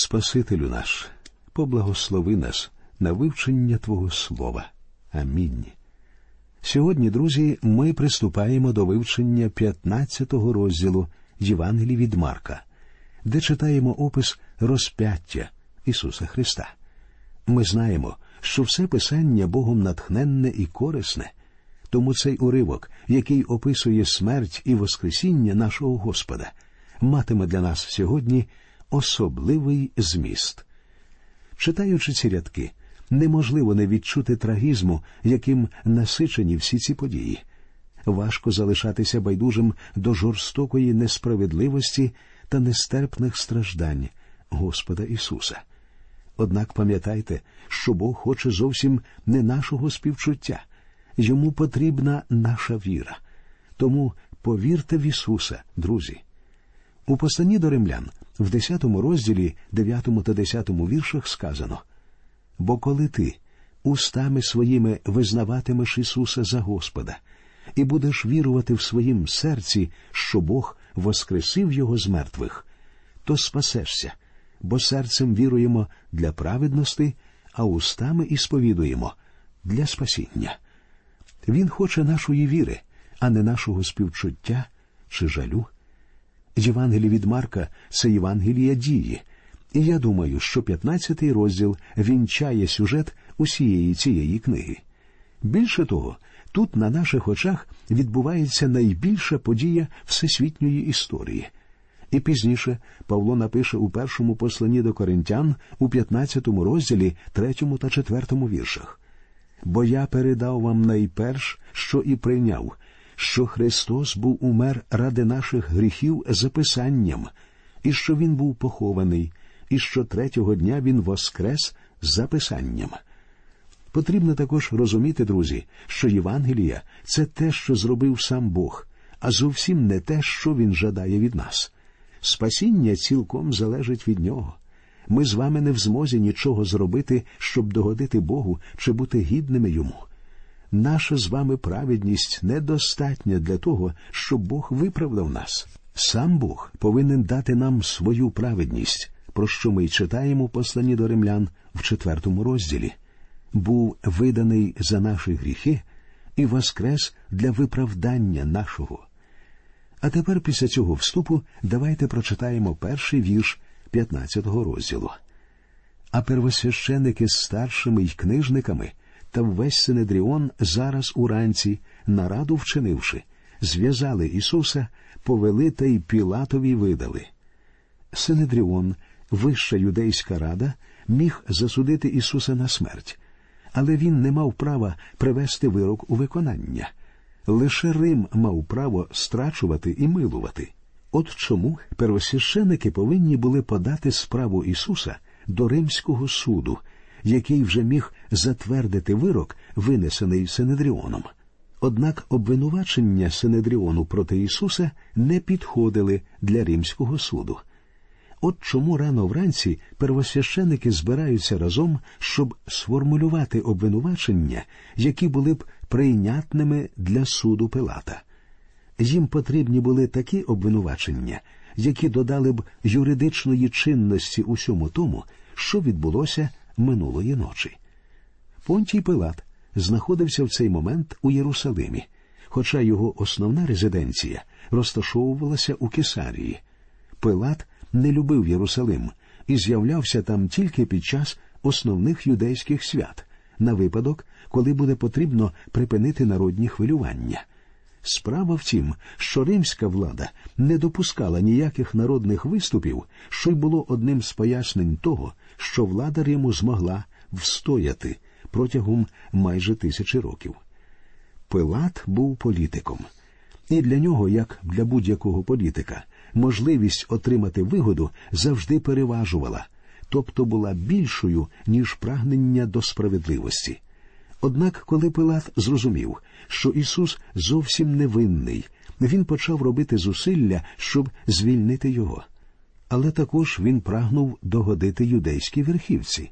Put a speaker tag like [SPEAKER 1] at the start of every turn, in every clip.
[SPEAKER 1] Спасителю наш, поблагослови нас на вивчення Твого Слова. Амінь. Сьогодні, друзі, ми приступаємо до вивчення 15-го розділу Євангелії від Марка, де читаємо опис розп'яття Ісуса Христа. Ми знаємо, що все писання Богом натхненне і корисне, тому цей уривок, який описує смерть і Воскресіння нашого Господа, матиме для нас сьогодні особливий зміст. Читаючи ці рядки, неможливо не відчути трагізму, яким насичені всі ці події. Важко залишатися байдужим до жорстокої несправедливості та нестерпних страждань Господа Ісуса. Однак пам'ятайте, що Бог хоче зовсім не нашого співчуття, йому потрібна наша віра. Тому повірте в Ісуса, друзі. У посланні до римлян в 10 розділі, 9 та 10 віршах сказано Бо коли ти устами своїми визнаватимеш Ісуса за Господа і будеш вірувати в своїм серці, що Бог воскресив Його з мертвих, то спасешся, бо серцем віруємо для праведності, а устами і сповідуємо для спасіння. Він хоче нашої віри, а не нашого співчуття чи жалю. Євангеліє від Марка це Євангелія дії, і я думаю, що 15-й розділ вінчає сюжет усієї цієї книги. Більше того, тут на наших очах відбувається найбільша подія всесвітньої історії. І пізніше Павло напише у першому посланні до коринтян у 15 розділі, 3 та 4 віршах. Бо я передав вам найперш, що і прийняв, що Христос був умер ради наших гріхів за Писанням, і що Він був похований, і що третього дня Він воскрес за Писанням. Потрібно також розуміти, друзі, що Євангелія це те, що зробив сам Бог, а зовсім не те, що Він жадає від нас. Спасіння цілком залежить від нього. Ми з вами не в змозі нічого зробити, щоб догодити Богу чи бути гідними йому. Наша з вами праведність недостатня для того, щоб Бог виправдав нас. Сам Бог повинен дати нам свою праведність, про що ми й читаємо в посланні до римлян в четвертому розділі. Був виданий за наші гріхи і воскрес для виправдання нашого. А тепер після цього вступу давайте прочитаємо перший вірш 15-го розділу. А первосвященики з старшими й книжниками та весь Синедріон зараз уранці, нараду вчинивши, зв'язали Ісуса, повели та й Пілатові видали. Синедріон, вища юдейська рада, міг засудити Ісуса на смерть, але він не мав права привести вирок у виконання. Лише Рим мав право страчувати і милувати. От чому первосвященики повинні були подати справу Ісуса до Римського суду, який вже міг затвердити вирок, винесений Синедріоном. Однак обвинувачення Синедріону проти Ісуса не підходили для Римського суду. От чому рано вранці первосвященики збираються разом, щоб сформулювати обвинувачення, які були б прийнятними для суду Пилата. Їм потрібні були такі обвинувачення, які додали б юридичної чинності усьому тому, що відбулося минулої ночі. Понтій Пилат знаходився в цей момент у Єрусалимі, хоча його основна резиденція розташовувалася у Кесарії. Пилат не любив Єрусалим і з'являвся там тільки під час основних юдейських свят, на випадок, коли буде потрібно припинити народні хвилювання. Справа в тім, що римська влада не допускала ніяких народних виступів, що й було одним з пояснень того, що влада Риму змогла встояти протягом майже тисячі років. Пилат був політиком, і для нього, як для будь-якого політика, можливість отримати вигоду завжди переважувала, тобто була більшою, ніж прагнення до справедливості. Однак, коли Пилат зрозумів, що Ісус зовсім невинний, він почав робити зусилля, щоб звільнити його. Але також він прагнув догодити юдейській верхівці.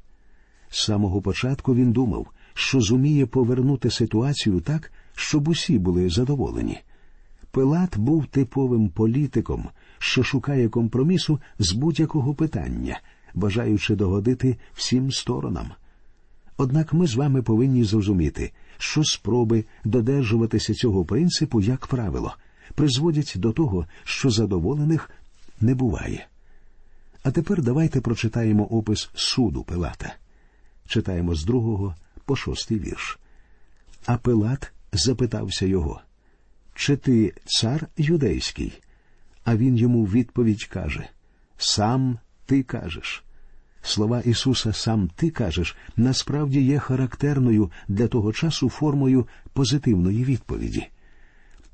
[SPEAKER 1] З самого початку він думав, що зуміє повернути ситуацію так, щоб усі були задоволені. Пилат був типовим політиком, що шукає компромісу з будь-якого питання, бажаючи догодити всім сторонам. Однак ми з вами повинні зрозуміти, що спроби додержуватися цього принципу, як правило, призводять до того, що задоволених не буває. А тепер давайте прочитаємо опис суду Пилата. Читаємо з другого по шостий вірш. А Пилат запитався його Чи ти цар юдейський? А він йому відповідь каже Сам ти кажеш. Слова Ісуса Сам ти кажеш насправді є характерною для того часу формою позитивної відповіді.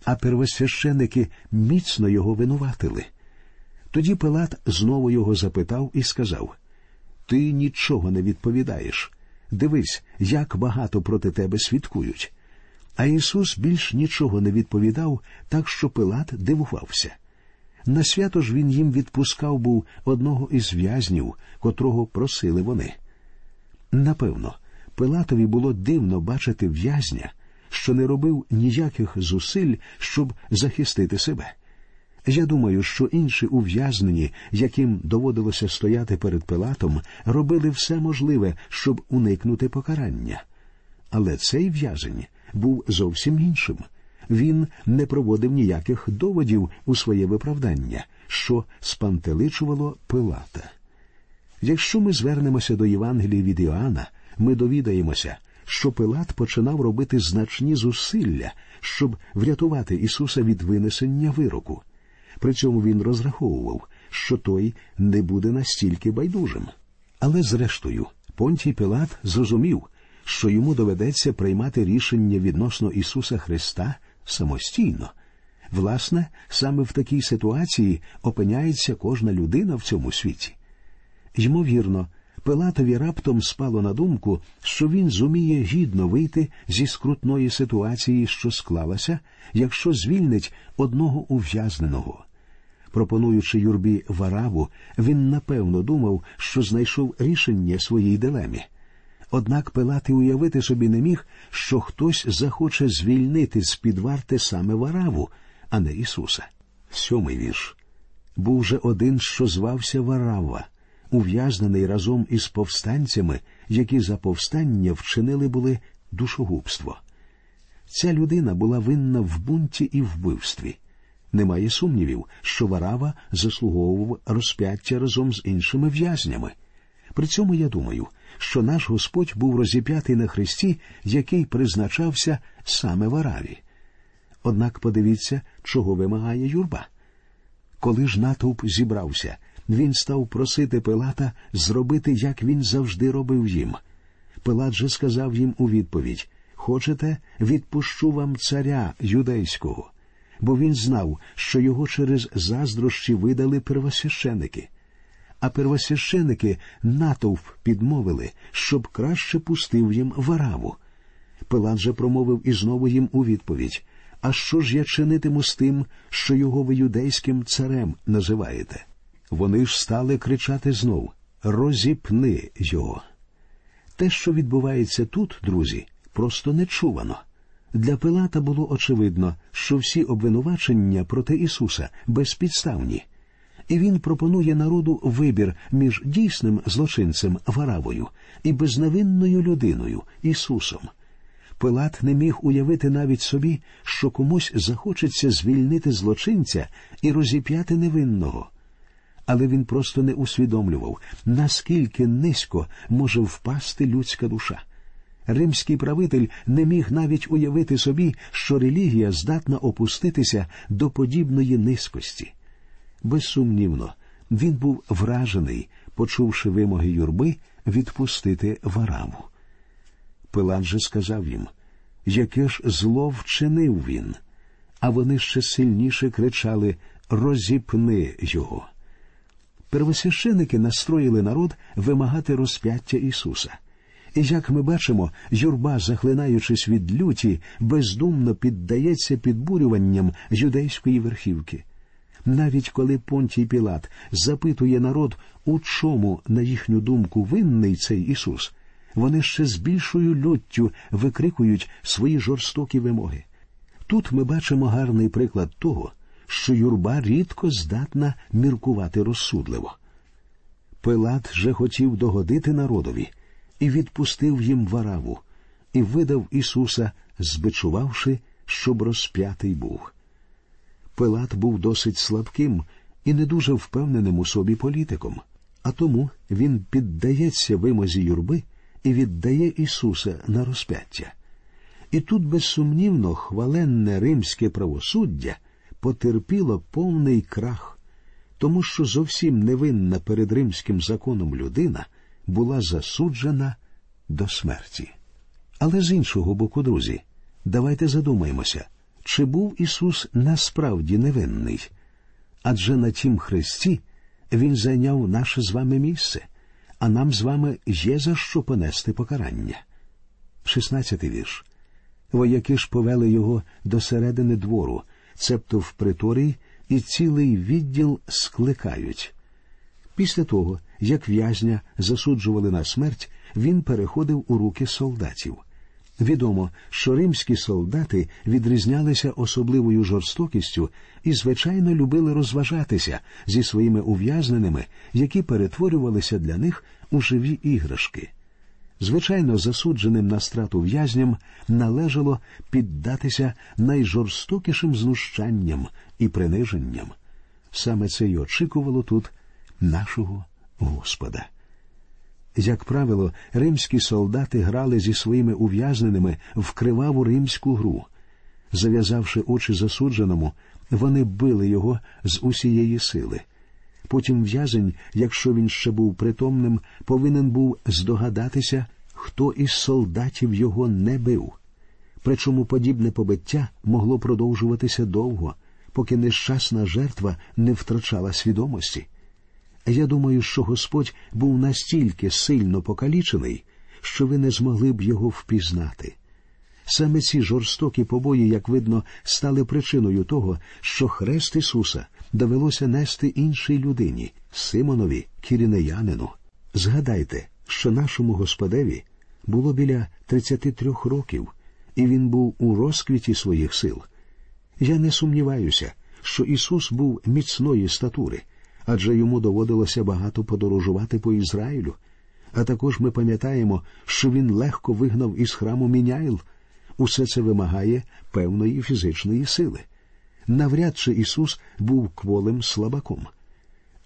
[SPEAKER 1] А первосвященики міцно його винуватили. Тоді Пилат знову його запитав і сказав Ти нічого не відповідаєш. Дивись, як багато проти тебе свідкують. А Ісус більш нічого не відповідав, так що Пилат дивувався. На свято ж він їм відпускав був одного із в'язнів, котрого просили вони. Напевно, Пилатові було дивно бачити в'язня, що не робив ніяких зусиль, щоб захистити себе. Я думаю, що інші ув'язнені, яким доводилося стояти перед Пилатом, робили все можливе, щоб уникнути покарання. Але цей в'язень був зовсім іншим. Він не проводив ніяких доводів у своє виправдання, що спантеличувало Пилата. Якщо ми звернемося до Євангелії від Іоанна, ми довідаємося, що Пилат починав робити значні зусилля, щоб врятувати Ісуса від винесення вироку. При цьому він розраховував, що той не буде настільки байдужим. Але, зрештою, Понтій Пилат зрозумів, що йому доведеться приймати рішення відносно Ісуса Христа самостійно. Власне, саме в такій ситуації опиняється кожна людина в цьому світі. Ймовірно, Пилатові раптом спало на думку, що він зуміє гідно вийти зі скрутної ситуації, що склалася, якщо звільнить одного ув'язненого. Пропонуючи юрбі вараву, він напевно думав, що знайшов рішення своїй дилемі. Однак Пилат і уявити собі не міг, що хтось захоче звільнити з під варти саме Вараву, а не Ісуса. Сьомий вірш. Був же один, що звався Варава, ув'язнений разом із повстанцями, які за повстання вчинили були душогубство. Ця людина була винна в бунті і вбивстві. Немає сумнівів, що Варава заслуговував розп'яття разом з іншими в'язнями. При цьому я думаю, що наш Господь був розіп'ятий на Христі, який призначався саме Вараві. Однак подивіться, чого вимагає юрба. Коли ж натовп зібрався, він став просити Пилата зробити, як він завжди робив їм. Пилат же сказав їм у відповідь Хочете, відпущу вам царя юдейського, бо він знав, що його через заздрощі видали первосвященики. А первосвященики натовп підмовили, щоб краще пустив їм вараву. Пилат же промовив і знову їм у відповідь А що ж я чинитиму з тим, що його ви юдейським царем називаєте? Вони ж стали кричати знов Розіпни його. Те, що відбувається тут, друзі, просто нечувано. Для Пилата було очевидно, що всі обвинувачення проти Ісуса безпідставні, і він пропонує народу вибір між дійсним злочинцем Варавою і безневинною людиною Ісусом. Пилат не міг уявити навіть собі, що комусь захочеться звільнити злочинця і розіп'яти невинного. Але він просто не усвідомлював, наскільки низько може впасти людська душа. Римський правитель не міг навіть уявити собі, що релігія здатна опуститися до подібної низькості. Безсумнівно, він був вражений, почувши вимоги юрби відпустити вараву. Пилат же сказав їм, яке ж зло вчинив він, а вони ще сильніше кричали Розіпни його. Первосвященики настроїли народ вимагати розп'яття Ісуса. І як ми бачимо, юрба, захлинаючись від люті, бездумно піддається підбурюванням юдейської верхівки. Навіть коли Понтій Пілат запитує народ, у чому, на їхню думку, винний цей Ісус, вони ще з більшою люттю викрикують свої жорстокі вимоги. Тут ми бачимо гарний приклад того, що юрба рідко здатна міркувати розсудливо. Пилат же хотів догодити народові і відпустив їм вараву, і видав Ісуса, збичувавши, щоб розп'ятий був. Пилат був досить слабким і не дуже впевненим у собі політиком, а тому він піддається вимозі юрби і віддає Ісуса на розп'яття. І тут безсумнівно хваленне римське правосуддя потерпіло повний крах, тому що зовсім невинна перед римським законом людина була засуджена до смерті. Але з іншого боку, друзі, давайте задумаємося, чи був Ісус насправді невинний? Адже на тім хресті Він зайняв наше з вами місце, а нам з вами є за що понести покарання. Шістнадцятий вірш. Вояки ж повели його до середини двору, цебто в приторій, і цілий відділ скликають. Після того, як в'язня засуджували на смерть, він переходив у руки солдатів. Відомо, що римські солдати відрізнялися особливою жорстокістю і, звичайно, любили розважатися зі своїми ув'язненими, які перетворювалися для них у живі іграшки. Звичайно, засудженим на страту в'язням належало піддатися найжорстокішим знущанням і приниженням. Саме це й очікувало тут нашого Господа. Як правило, римські солдати грали зі своїми ув'язненими в криваву римську гру. Зав'язавши очі засудженому, вони били його з усієї сили. Потім в'язень, якщо він ще був притомним, повинен був здогадатися, хто із солдатів його не бив. Причому подібне побиття могло продовжуватися довго, поки нещасна жертва не втрачала свідомості. Я думаю, що Господь був настільки сильно покалічений, що ви не змогли б його впізнати. Саме ці жорстокі побої, як видно, стали причиною того, що хрест Ісуса довелося нести іншій людині, Симонові, кірінеянину. Згадайте, що нашому Господеві було біля 33 років, і він був у розквіті своїх сил. Я не сумніваюся, що Ісус був міцної статури адже йому доводилося багато подорожувати по Ізраїлю. А також ми пам'ятаємо, що він легко вигнав із храму Міняйл. Усе це вимагає певної фізичної сили. Навряд чи Ісус був кволим слабаком.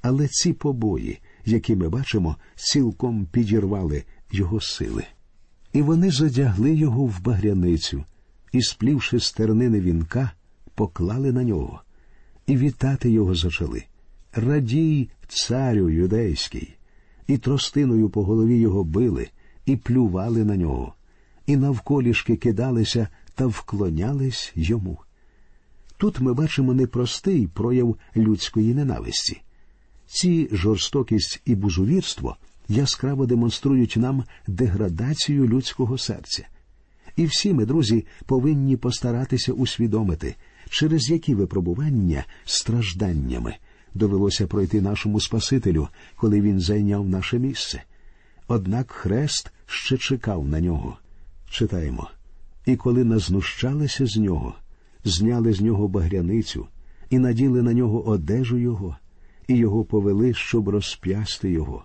[SPEAKER 1] Але ці побої, які ми бачимо, цілком підірвали його сили. І вони задягли його в багряницю і, сплівши стернини вінка, поклали на нього, і вітати його зачали. Радій, царю юдейський, і тростиною по голові його били, і плювали на нього, і навколішки кидалися та вклонялись йому. Тут ми бачимо непростий прояв людської ненависті. Ці жорстокість і бузувірство яскраво демонструють нам деградацію людського серця. І всі ми, друзі, повинні постаратися усвідомити, через які випробування стражданнями довелося пройти нашому Спасителю, коли він зайняв наше місце. Однак хрест ще чекав на нього. Читаємо. І коли назнущалися з нього, зняли з нього багряницю і наділи на нього одежу його, і його повели, щоб розп'ясти його.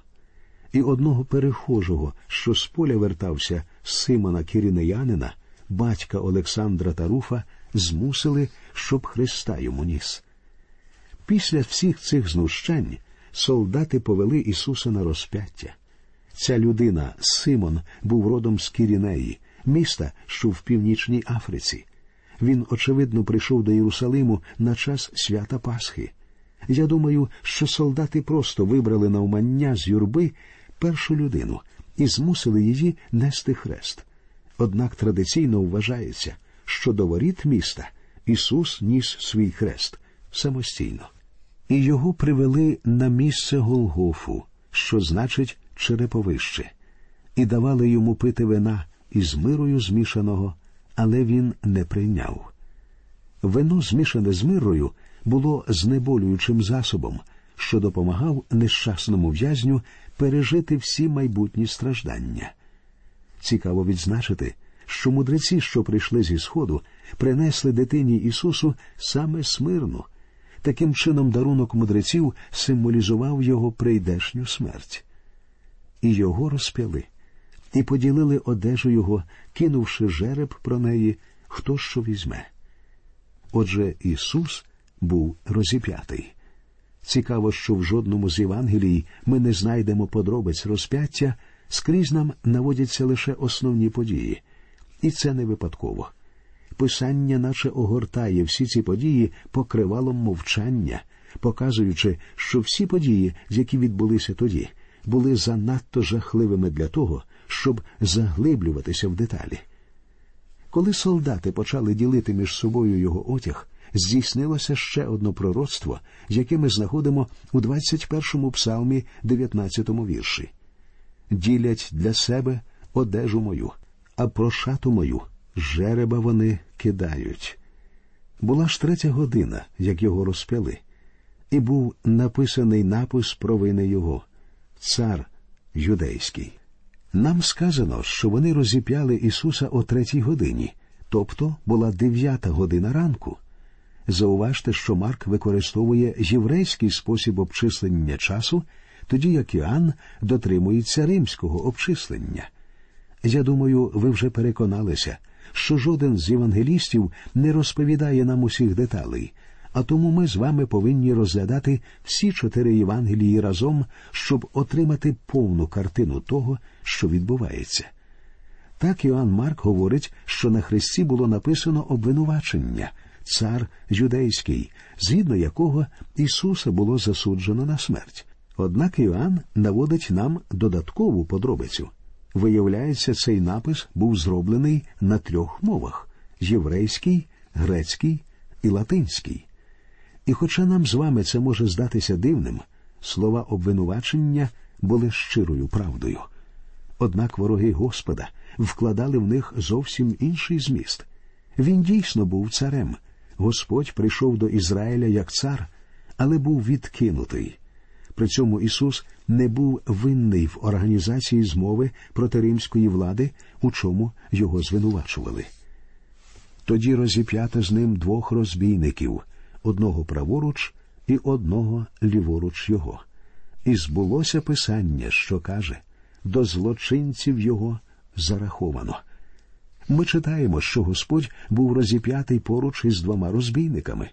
[SPEAKER 1] І одного перехожого, що з поля вертався Симона Кірінеянина, батька Олександра Таруфа, змусили, щоб Христа йому ніс. Після всіх цих знущань солдати повели Ісуса на розп'яття. Ця людина, Симон, був родом з Кірінеї, міста, що в північній Африці. Він, очевидно, прийшов до Єрусалиму на час свята Пасхи. Я думаю, що солдати просто вибрали на умання з юрби першу людину і змусили її нести хрест. Однак традиційно вважається, що до воріт міста Ісус ніс свій хрест самостійно і його привели на місце Голгофу, що значить череповище, і давали йому пити вина із мирою змішаного, але він не прийняв. Вино, змішане з мирою, було знеболюючим засобом, що допомагав нещасному в'язню пережити всі майбутні страждання. Цікаво відзначити, що мудреці, що прийшли зі Сходу, принесли дитині Ісусу саме смирну, Таким чином, дарунок мудреців символізував його прийдешню смерть. І його розп'яли, і поділили одежу його, кинувши жереб про неї, хто що візьме. Отже, Ісус був розіп'ятий. Цікаво, що в жодному з Євангелій ми не знайдемо подробиць розп'яття, скрізь нам наводяться лише основні події, і це не випадково. Писання, наче огортає всі ці події покривалом мовчання, показуючи, що всі події, які відбулися тоді, були занадто жахливими для того, щоб заглиблюватися в деталі. Коли солдати почали ділити між собою його одяг, здійснилося ще одно пророцтво, яке ми знаходимо у 21-му псалмі, 19-му вірші. Ділять для себе одежу мою, а про шату мою жереба вони кидають. Була ж третя година, як його розп'яли, і був написаний напис про вини його цар юдейський. Нам сказано, що вони розіп'яли Ісуса о третій годині, тобто була дев'ята година ранку. Зауважте, що Марк використовує єврейський спосіб обчислення часу, тоді як Іоанн дотримується римського обчислення. Я думаю, ви вже переконалися, що жоден з євангелістів не розповідає нам усіх деталей, а тому ми з вами повинні розглядати всі чотири Євангелії разом, щоб отримати повну картину того, що відбувається. Так Іоанн Марк говорить, що на Христі було написано обвинувачення, цар юдейський, згідно якого Ісуса було засуджено на смерть. Однак Іоанн наводить нам додаткову подробицю. Виявляється, цей напис був зроблений на трьох мовах єврейський, грецький і латинський. І хоча нам з вами це може здатися дивним, слова обвинувачення були щирою правдою. Однак вороги Господа вкладали в них зовсім інший зміст. Він дійсно був царем. Господь прийшов до Ізраїля як цар, але був відкинутий. При цьому Ісус не був винний в організації змови проти римської влади, у чому його звинувачували. Тоді розіп'ята з ним двох розбійників одного праворуч і одного ліворуч його. І збулося писання, що каже до злочинців його зараховано. Ми читаємо, що Господь був розіп'ятий поруч із двома розбійниками,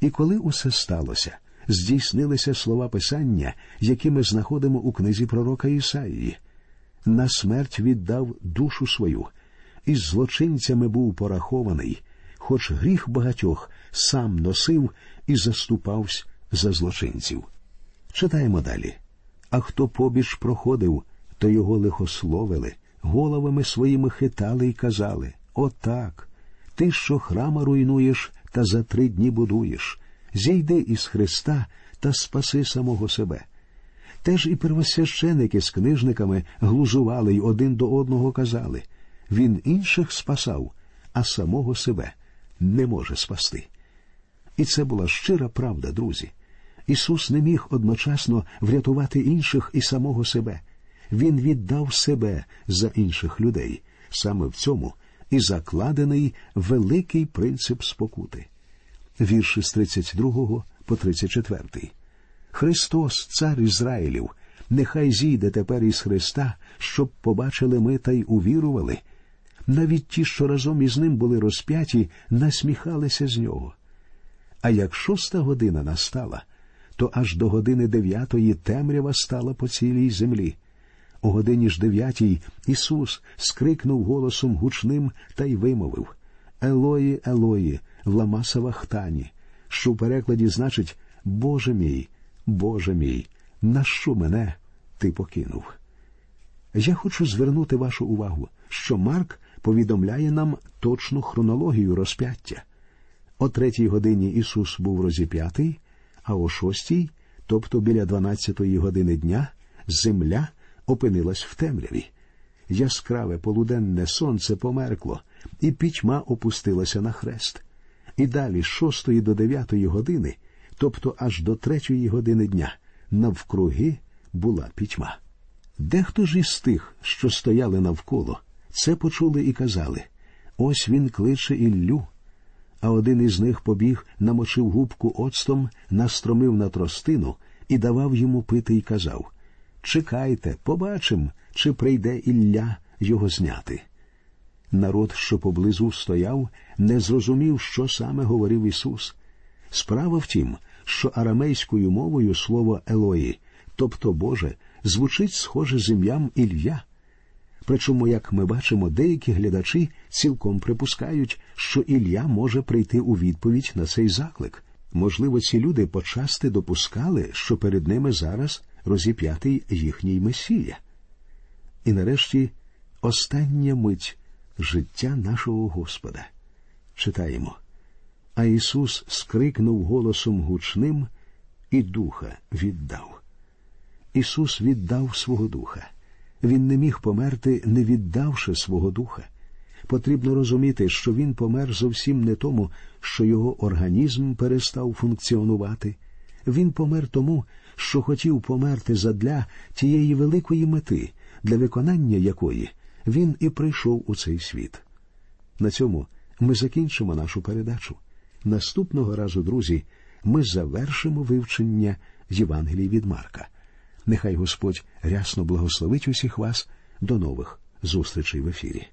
[SPEAKER 1] і коли усе сталося, здійснилися слова Писання, які ми знаходимо у книзі пророка Ісаїї. На смерть віддав душу свою, і злочинцями був порахований, хоч гріх багатьох сам носив і заступався за злочинців. Читаємо далі. А хто побіж проходив, то його лихословили, головами своїми хитали й казали Отак, ти, що храма руйнуєш та за три дні будуєш, зійди із Христа та спаси самого себе. Теж і первосвященики з книжниками глузували й один до одного казали Він інших спасав, а самого себе не може спасти. І це була щира правда, друзі. Ісус не міг одночасно врятувати інших і самого себе. Він віддав себе за інших людей. Саме в цьому і закладений великий принцип спокути. Вірші з 32 по 34. Христос, цар Ізраїлів, нехай зійде тепер із Христа, щоб побачили ми та й увірували. Навіть ті, що разом із ним були розп'яті, насміхалися з нього. А як шоста година настала, то аж до години дев'ятої темрява стала по цілій землі. У годині ж дев'ятій Ісус скрикнув голосом гучним та й вимовив Елої, Елої, влама Савахтані, що в перекладі значить Боже мій, Боже мій, на що мене ти покинув? Я хочу звернути вашу увагу, що Марк повідомляє нам точну хронологію розп'яття. О третій годині Ісус був розіп'ятий, а о шостій, тобто біля дванадцятої години дня, земля опинилась в темряві. Яскраве полуденне сонце померкло, і пітьма опустилася на хрест. І далі з шостої до дев'ятої години, тобто аж до третьої години дня, навкруги була пітьма. Дехто ж із тих, що стояли навколо, це почули і казали ось він кличе Іллю. а один із них побіг, намочив губку оцтом, настромив на тростину і давав йому пити і казав Чекайте, побачим, чи прийде Ілля його зняти. Народ, що поблизу стояв, не зрозумів, що саме говорив Ісус. Справа в тім, що арамейською мовою слово Елої, тобто Боже, звучить схоже з ім'ям Ілля. Причому, як ми бачимо, деякі глядачі цілком припускають, що Ілля може прийти у відповідь на цей заклик. Можливо, ці люди почасти допускали, що перед ними зараз розіп'ятий їхній Месія. І нарешті остання мить життя нашого Господа. Читаємо. А Ісус скрикнув голосом гучним і духа віддав. Ісус віддав свого духа. Він не міг померти, не віддавши свого духа. Потрібно розуміти, що він помер зовсім не тому, що його організм перестав функціонувати. Він помер тому, що хотів померти задля тієї великої мети, для виконання якої він і прийшов у цей світ. На цьому ми закінчимо нашу передачу. Наступного разу, друзі, ми завершимо вивчення Євангелії від Марка. Нехай Господь рясно благословить усіх вас до нових зустрічей в ефірі.